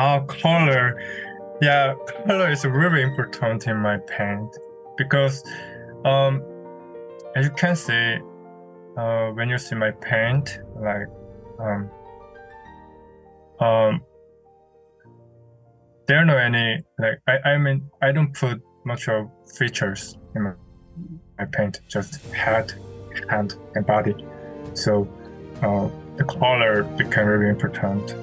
uh, color. Yeah, color is really important in my paint because, um, as you can see, uh, when you see my paint, like, um, um, there are no any like I, I mean I don't put much of features in my, my paint, just head, hand, and body. So uh, the color became really important.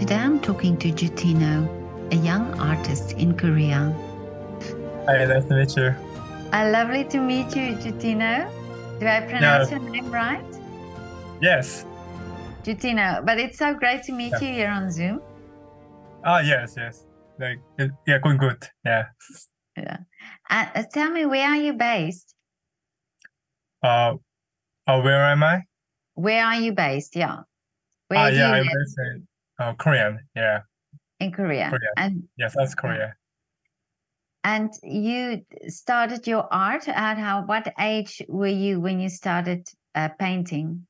Today I'm talking to Jutino, a young artist in Korea. Hi, nice to meet you. Uh, lovely to meet you, Jutino. Do I pronounce your name right? Yes. Jutino, but it's so great to meet yeah. you here on Zoom. Ah, yes, yes. Like, yeah, going good. Yeah. Yeah. Uh, uh, tell me, where are you based? Uh, uh, where am I? Where are you based? Yeah. Where ah, yeah, I'm based in uh, Korean. Yeah. In Korea. Korea. And yes, that's Korea. And you started your art at how? What age were you when you started uh, painting?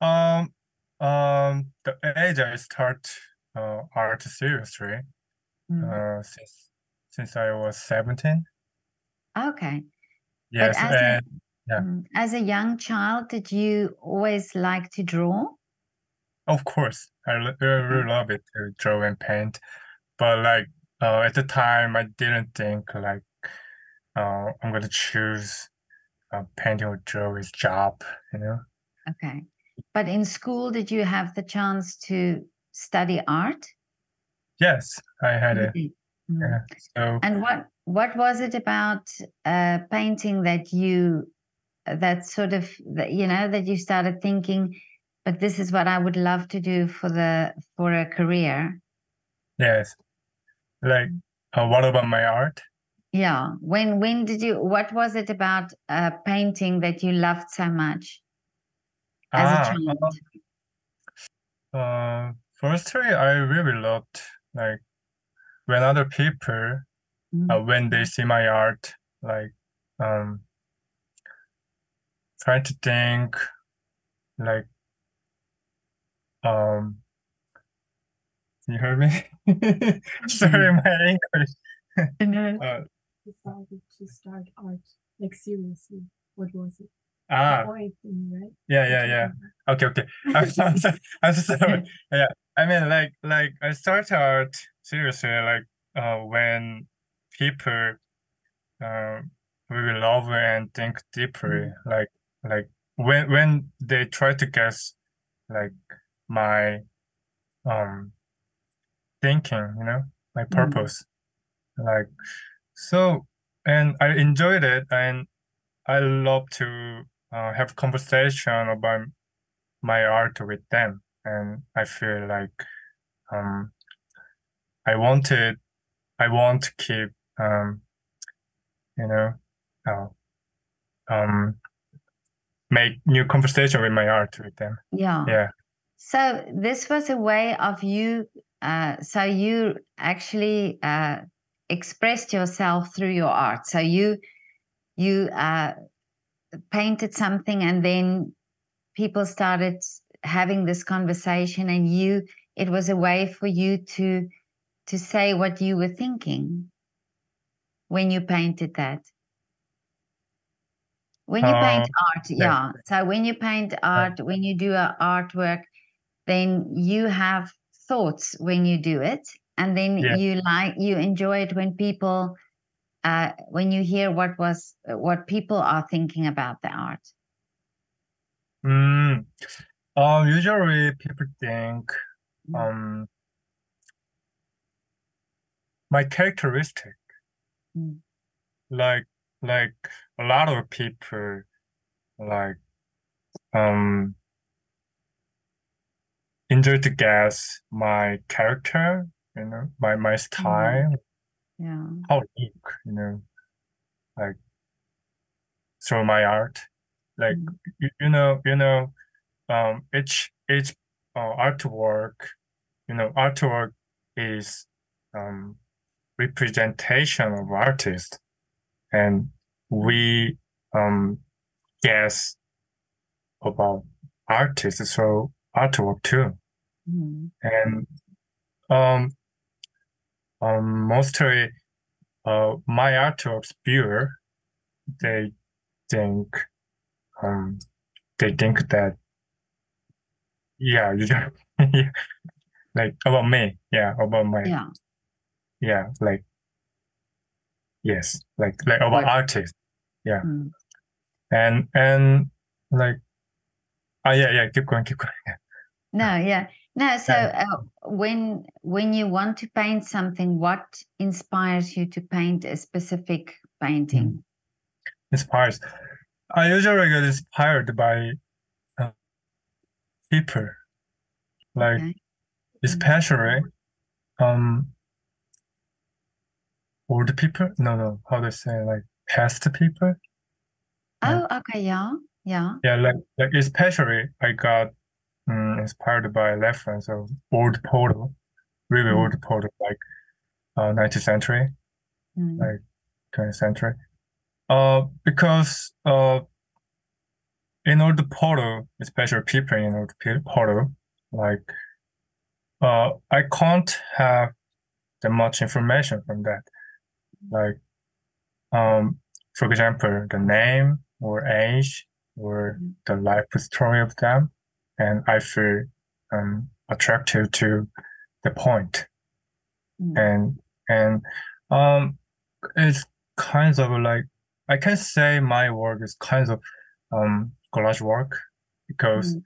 Um, um, the age I start uh, art seriously mm. uh, since since I was seventeen. Okay. Yes, and, a, yeah. Mm, as a young child, did you always like to draw? Of course, I really love it to draw and paint, but like uh, at the time, I didn't think like uh, I'm gonna choose uh, painting or drawing job. You know. Okay. But in school, did you have the chance to study art? Yes, I had it. Mm-hmm. Yeah. So. And what what was it about uh, painting that you that sort of you know that you started thinking, but this is what I would love to do for the for a career? Yes. Like, uh, what about my art? Yeah. When when did you? What was it about uh, painting that you loved so much? as ah, a child? Uh, firstly, I really loved like when other people, mm-hmm. uh, when they see my art, like um, try to think like um you hear me sorry my english uh, decided to start art like seriously what was it Ah, right? yeah, yeah, yeah. Okay, okay. I'm, I'm, sorry. I'm sorry. Yeah, I mean, like, like I started art seriously, like, uh, when people, uh, really love and think deeply, mm. like, like when when they try to guess, like, my, um, thinking, you know, my mm. purpose, mm. like, so, and I enjoyed it, and I love to uh, have conversation about my art with them and i feel like um i wanted i want to keep um you know uh, um make new conversation with my art with them yeah yeah so this was a way of you uh so you actually uh expressed yourself through your art. So you you uh painted something and then people started having this conversation and you it was a way for you to to say what you were thinking when you painted that. When you uh, paint art yeah. yeah. So when you paint art when you do a artwork then you have thoughts when you do it and then yeah. you like you enjoy it when people uh, when you hear what was what people are thinking about the art? Mm, um, usually people think mm. um, my characteristic, mm. like like a lot of people, like um, enjoy to guess my character, you know, my my style, yeah. How deep you know like through my art. Like mm. you, you know you know um each each uh, artwork you know artwork is um representation of artist. And we um guess about artists so artwork too mm. and um, um, mostly, uh, my artworks viewer, they think, um, they think that, yeah, you just, yeah, like about me, yeah, about my, Yeah. yeah, like, yes, like like about What- artists, Mm. and and like, ah, yeah, yeah, keep going, keep going. Yeah. No, yeah. No, so uh, when when you want to paint something, what inspires you to paint a specific painting? inspires. I usually get inspired by uh, people, like Okay. especially um old people. No, no, how to say like past people. Oh, okay, yeah, yeah. Yeah, like like especially I got um, inspired by reference of old photo, really Mm. old photo like uh 19th century, Mm. like 20th century. Uh, because uh, in old photo, especially people in old photo, like uh, I can't have that much information from that. Like, um, for example, the name or age or Mm. the life story of them, and I feel um attracted to the point Mm. and and um it's kind of like I can say my work is kind of um collage work because Mm.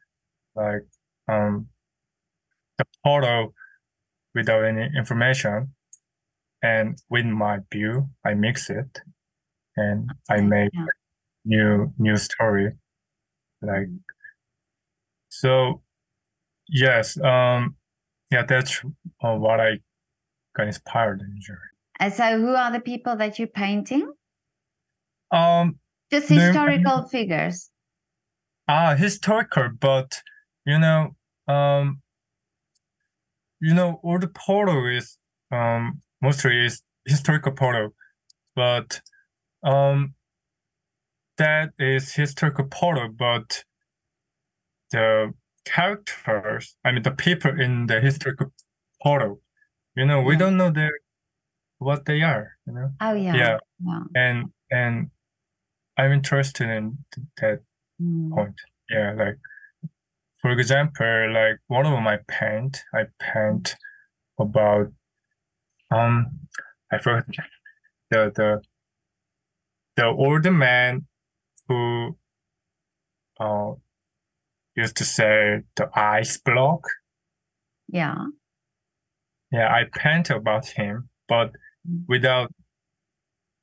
like um the photo without any information and with my view I mix it and I make yeah. new new story like Mm. So yes um yeah that's uh, what I got inspired usually. And so, who are the people that you're painting? Um, Just historical figures. ah, historical, but you know, um, you know, all the photo is um mostly is historical photo, but um, that is historical photo, but the characters, I mean, the people in the historical photo, you know, we Yeah. don't know their what they are, you know, Oh, yeah. yeah, yeah. and and I'm interested in that Mm. point. Yeah, like for example, like one of my paint, I paint about um I forgot the the the old man who uh used to say the ice block. Yeah. Yeah, I paint about him, but Mm. without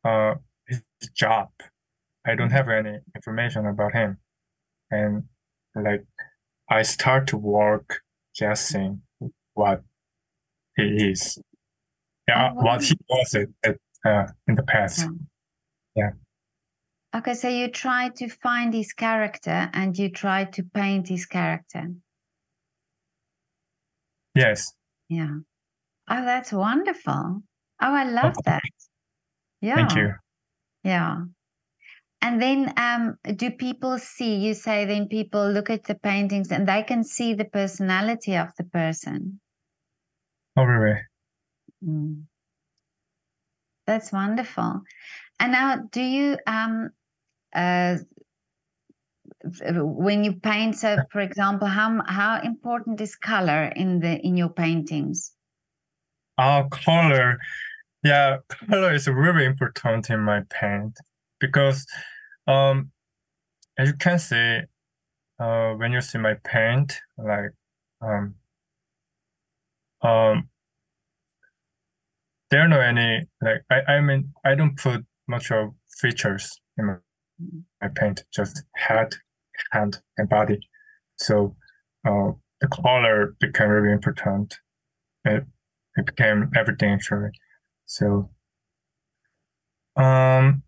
uh his job. I don't have any information about him. And like I start to work guessing what he is. Yeah, Oh, what he was at, at uh, in the past. Yeah. Okay, so you try to find his character and you try to paint his character. Yes. Yeah. Oh, that's wonderful. Oh, I love Okay. that. Yeah. Thank you. Yeah. And then um, do people see, you say then people look at the paintings and they can see the personality of the person. Oh, really? Mm. That's wonderful. And now, do you um uh when you paint? So, for example, how how important is color in the in your paintings? Ah, color. Yeah, color is really important in my paint because, um, as you can see, uh, when you see my paint, like, um, um, there are no any like I I mean I don't put much of features in my, my paint, just head, hand, and body. So, uh, the color became really important. It it became everything actually. So, um,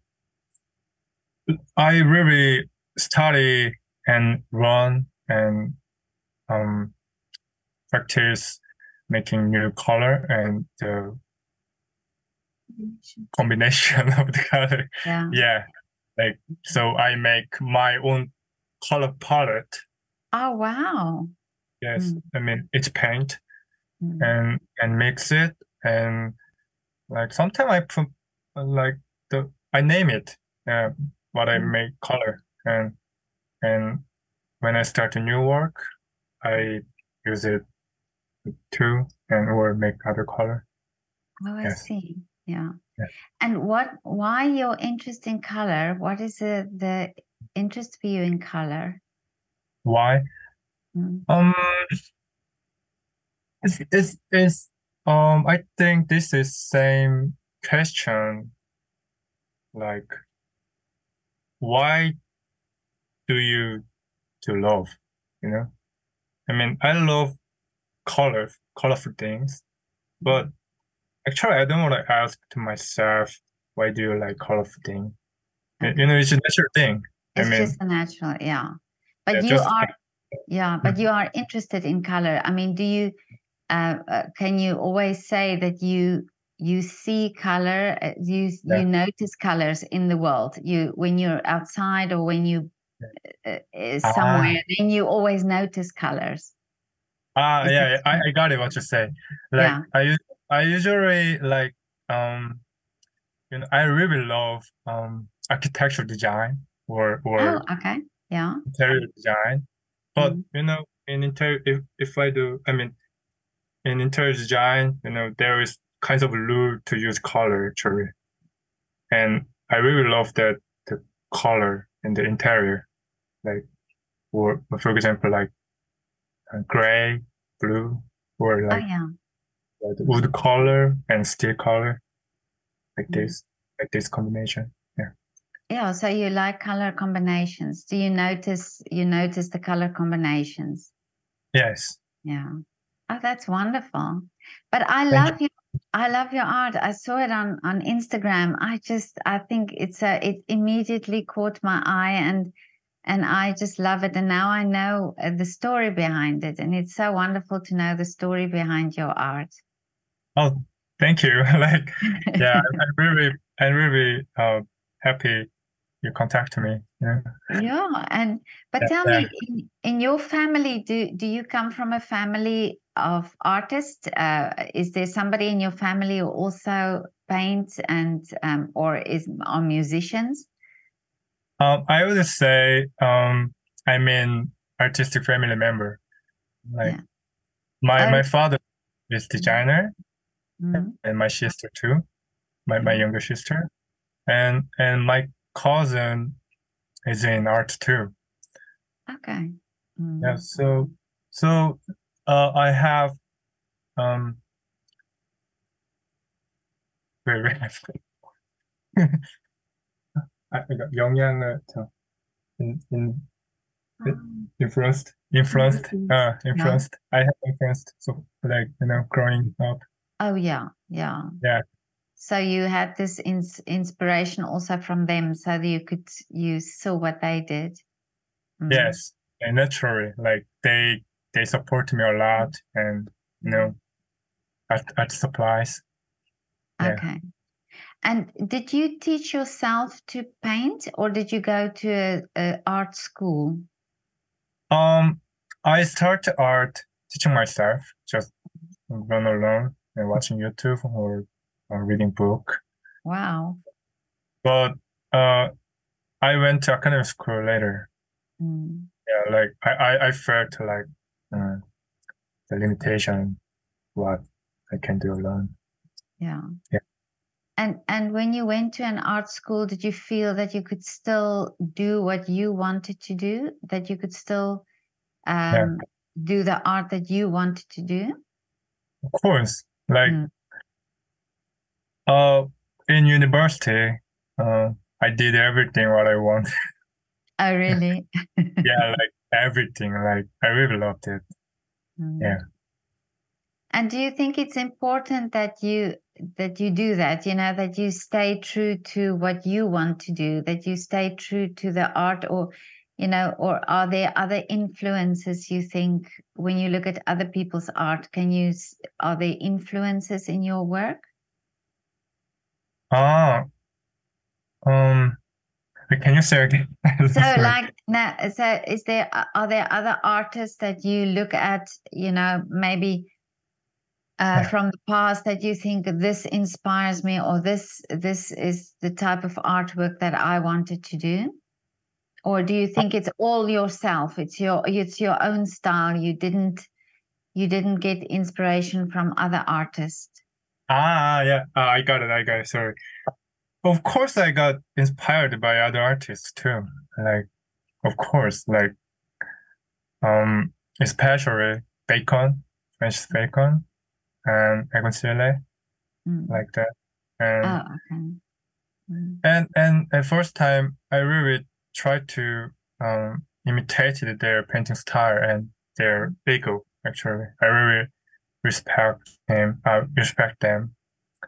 I really study and run and um practice making new color and the Combination. combination of the color. Yeah. Yeah, like so I make my own color palette. Oh wow. Yes, Mm. I mean it's paint, Mm. and and mix it and like sometimes I put like the I name it uh, what I Mm. make color and and when I start a new work I use it too and or make other color. Oh, I Yes. see. Yeah. Yeah. And what, why your interest in color? What is the, the interest for you in color? Why? Mm. Um, it's it's it's um I think this is same question. Like, why do you to love? You know, I mean, I love color, colorful things, but actually, I don't want to ask to myself, why do you like thing? You- Okay. You know, it's a natural thing. I It's mean, just a natural, yeah. But yeah, you just- are, yeah, but you are interested in color. I mean, do you, uh, uh, can you always say that you you see color, uh, you Yeah. you notice colors in the world? You when you're outside or when you uh, uh, Ah. somewhere, then you always notice colors. Ah, yeah, I, I got it what you say. Like Yeah. I us- I usually like um you know I really love um architectural design or or Oh, okay, yeah. interior design. But Mhm. you know in interior if, if I do I mean in interior design, you know, there is kinds of rule to use color actually. And I really love that the color in the interior. Like or for example like uh, gray, blue, or Oh, like yeah. Wood color and steel color, like Mhm. this, like this combination. Yeah, Yeah. so you like color combinations. Do you notice you notice the color combinations? Yes. Yeah. Oh, that's wonderful. But I Thank love you. I love your art. I saw it on on Instagram. I just I think it's a it immediately caught my eye and and I just love it. And now I know uh, the story behind it, and it's so wonderful to know the story behind your art. Oh, thank you. like, yeah, I'm, really, I'm really uh, happy you contacted me. Yeah. Yeah, and but Yeah, tell yeah. me, in, in your family, do do you come from a family of artists? Uh, is there somebody in your family who also paints and um, or is are musicians? Um, I would say um, I'm an artistic family member. Like Yeah. my Oh. my father is designer, Mhm. and my sister too, my my Mhm. younger sister, and and my cousin is in art too. Okay. Mm. Yeah, so so uh, I have um wait wait I I got 영향을 저 in in Um, influenced influenced Influenced. uh influenced I have influenced so like you know growing up Oh yeah, yeah. Yeah. So you had this ins- inspiration also from them, so that you could you saw what they did. Mm. yes and naturally like they they support me a lot and you know at art supplies Yeah. Okay. And did you teach yourself to paint or did you go to a, a art school? um I started art teaching myself just run alone and watching YouTube or, reading book Wow. but uh I went to academic school later Mm. yeah like I I, I felt like uh, the limitation what I can do alone Yeah. Yeah. And and when you went to an art school, did you feel that you could still do what you wanted to do? That you could still um, do the art that you wanted to do? of course like Mm. uh in university uh I did everything what I want Oh, really? yeah like everything like I really loved it Mm. Yeah. And do you think it's important that you that you do that, you know, that you stay true to what you want to do, that you stay true to the art or you know, or are there other influences you think when you look at other people's art, can you are there influences in your work? ah um can you say again So like now so is there are there other artists that you look at, you know, maybe uh, from the past that you think this inspires me or this this is the type of artwork that I wanted to do? Or do you think it's all yourself? It's your it's your own style. You didn't you didn't get inspiration from other artists. Ah, yeah. Uh, I got it. I got it. Sorry. Of course, I got inspired by other artists too. Like, of course, like, um, especially Bacon, Francis Bacon, and Egon Mm. like that. And Oh, okay. Mm. and and at first time, I really tried to um imitate their painting style and their ego. Actually, I really respect him. I respect them.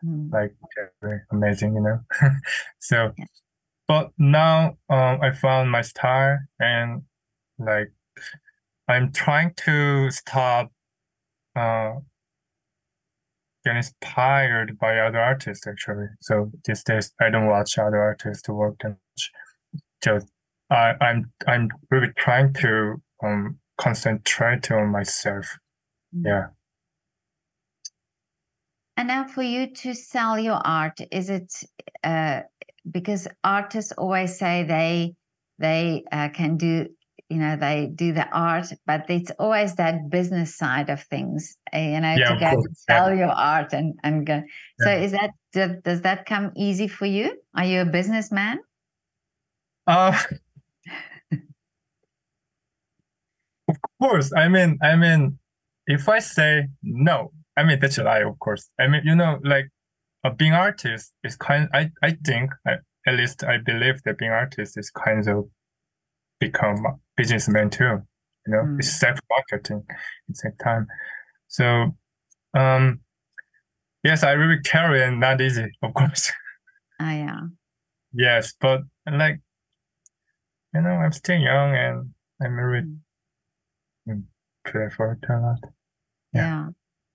Mm. like very amazing, you know. so, Yeah. but now um, I found my style and like I'm trying to stop uh, get inspired by other artists actually. So these days I don't watch other artists work that much. Just I, I'm I'm really trying to um concentrate on myself. Mm. Yeah. And now for you to sell your art, is it uh, because artists always say they they uh, can do you know they do the art, but it's always that business side of things, uh, you know, Yeah, to go course, and yeah. sell your art and and go. So is that does, does that come easy for you? Are you a businessman? Uh, of course. I mean, I mean, if I say no, I mean that's a lie. Of course. I mean, you know, like uh, being artist is kind. I I think I, at least I believe that being artist is kind of become a businessman too. You know, Mm. it's self marketing at the same time. So, um, yes, I really carry and not easy, of course. Oh yeah, Yes, but like, you know, I'm still young and I'm really mm, pray for it a lot. yeah. Yeah.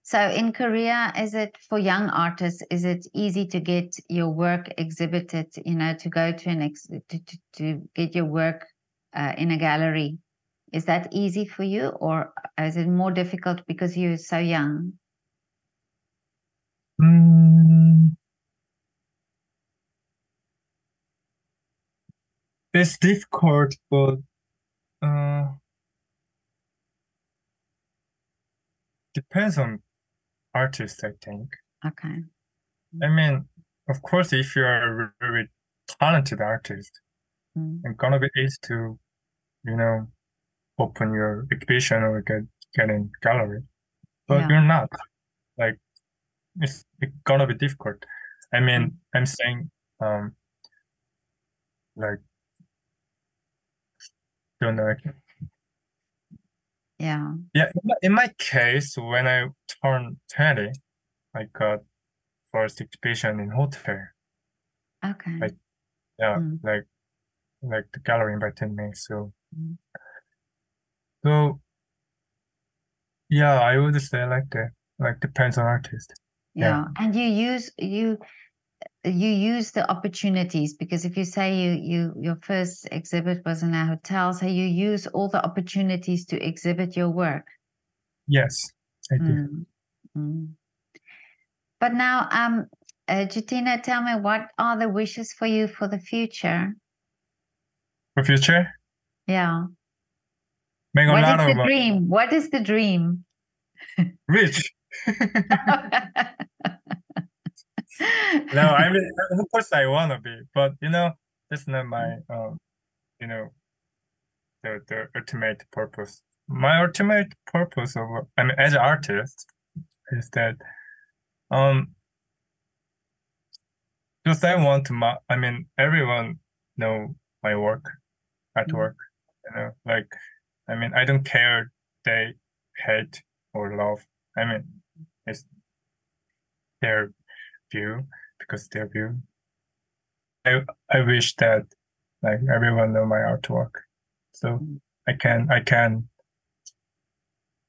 So in Korea, is it for young artists? Is it easy to get your work exhibited? You know, to go to an ex to to, to get your work uh, in a gallery. Is that easy for you, or is it more difficult because you're so young? Mm, it's difficult, but uh, depends on artist, I think. Okay. I mean, of course, if you're a very talented artist, Mm. it's gonna be easy to, you know, open your exhibition or get get in gallery. But Yeah. you're not. Like it's, it's gonna be difficult. I mean, I'm saying um like don't know. Yeah. Yeah, in my, case, when I turned 20, I got first exhibition in hotel. Okay. Like- Yeah, Mm. like like the gallery invited me. So Mm. so yeah, I would say like that. Like depends on artist. Yeah. yeah. And you use you you use the opportunities because if you say you you your first exhibit was in a hotel, so you use all the opportunities to exhibit your work. Yes, I do. Mm, mm. But now, um, uh, Jutino, tell me what are the wishes for you for the future? For future, Yeah. What is the dream? What is the dream? rich. No, I mean, of course I wanna be, but you know, that's not my um, you know, the the ultimate purpose. My ultimate purpose of I mean, as an artist, is that um, just I want to ma I mean, everyone know my work, artwork, you know, like I mean, I don't care they hate or love. I mean, it's their view because their view. I I wish that like everyone know my artwork, so I can I can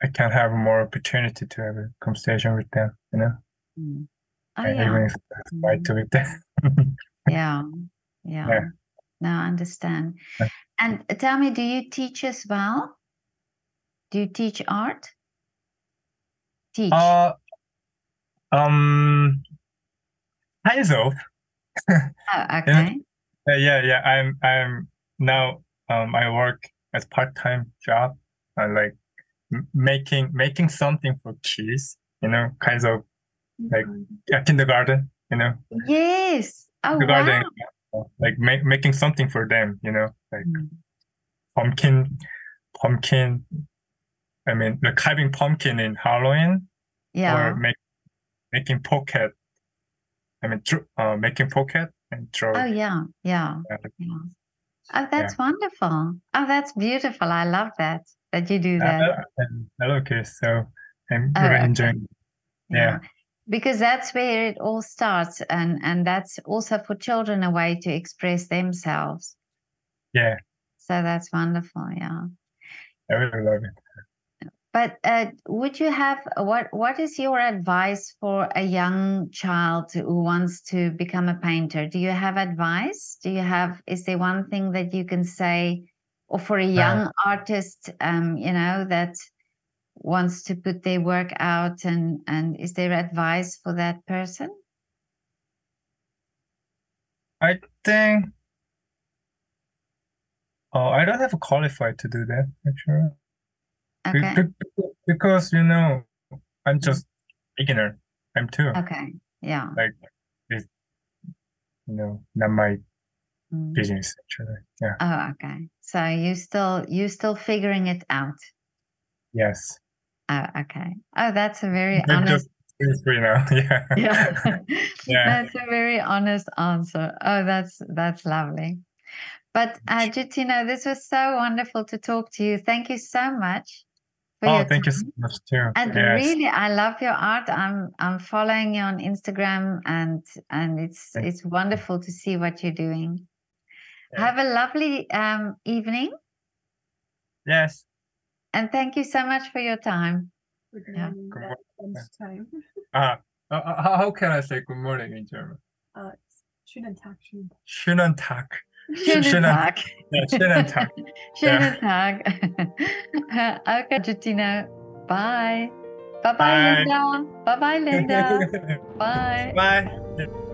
I can have more opportunity to have a conversation with them, you know, Mm. Oh, yeah. even if I fight with them. Yeah. Yeah. Yeah. No, I understand. Yeah. And tell me, do you teach as well? Do you teach art? Teach. uh, Um, kind of. Oh, okay. Uh, yeah, yeah. I'm I'm now um I work as part time job, uh, like m- making making something for kids. You know, kinds of like yeah, kindergarten. You know, Yes. Oh, kindergarten, wow. uh, like make, making something for them. You know, like Mm. pumpkin, pumpkin. I mean, like having pumpkin in Halloween Yeah. or make making pocket. I mean, dr- uh, making pocket and draw. Oh, yeah. Yeah. Yeah. Oh, that's wonderful. Oh, that's beautiful. I love that that you do that. Uh, and hello, kids. So I'm Oh, really okay. enjoying. yeah. Because that's where it all starts and and that's also for children a way to express themselves. Yeah, So that's wonderful, yeah. I really love it. But uh, would you have what what is your advice for a young child who wants to become a painter? Do you have advice? Do you have is there one thing that you can say or for a young artist um, you know, that wants to put their work out and and is there advice for that person? I think. Oh, I don't have a qualified to do that actually. Okay. because you know, I'm just beginner. I'm too. Okay. Yeah. Like, it's you know, not my Mm. business actually. Yeah. Oh, okay. So you still you still figuring it out. Yes. Oh, okay. Oh, that's a very I'm honest just now. Yeah. yeah. Yeah. That's a very honest answer. Oh, that's that's lovely. But uh, Jutino, this was so wonderful to talk to you. Thank you so much Oh, your thank you so much too. And Yes. really, I love your art. I'm I'm following you on Instagram, and and it's Thank it's wonderful to see what you're doing. Yeah. Have a lovely um, evening, Yes. and thank you so much for your time. Good Yeah. morning, Good at lunchtime. Uh, uh, uh, how how can I say good morning in German? Uh, schönen Tag, schönen Tag. Schönen Tag. Schönen Tag. Schönen Tag. Okay, Jutino. Bye. Bye bye, Bye. Linda. Bye bye, Linda. Bye. Bye.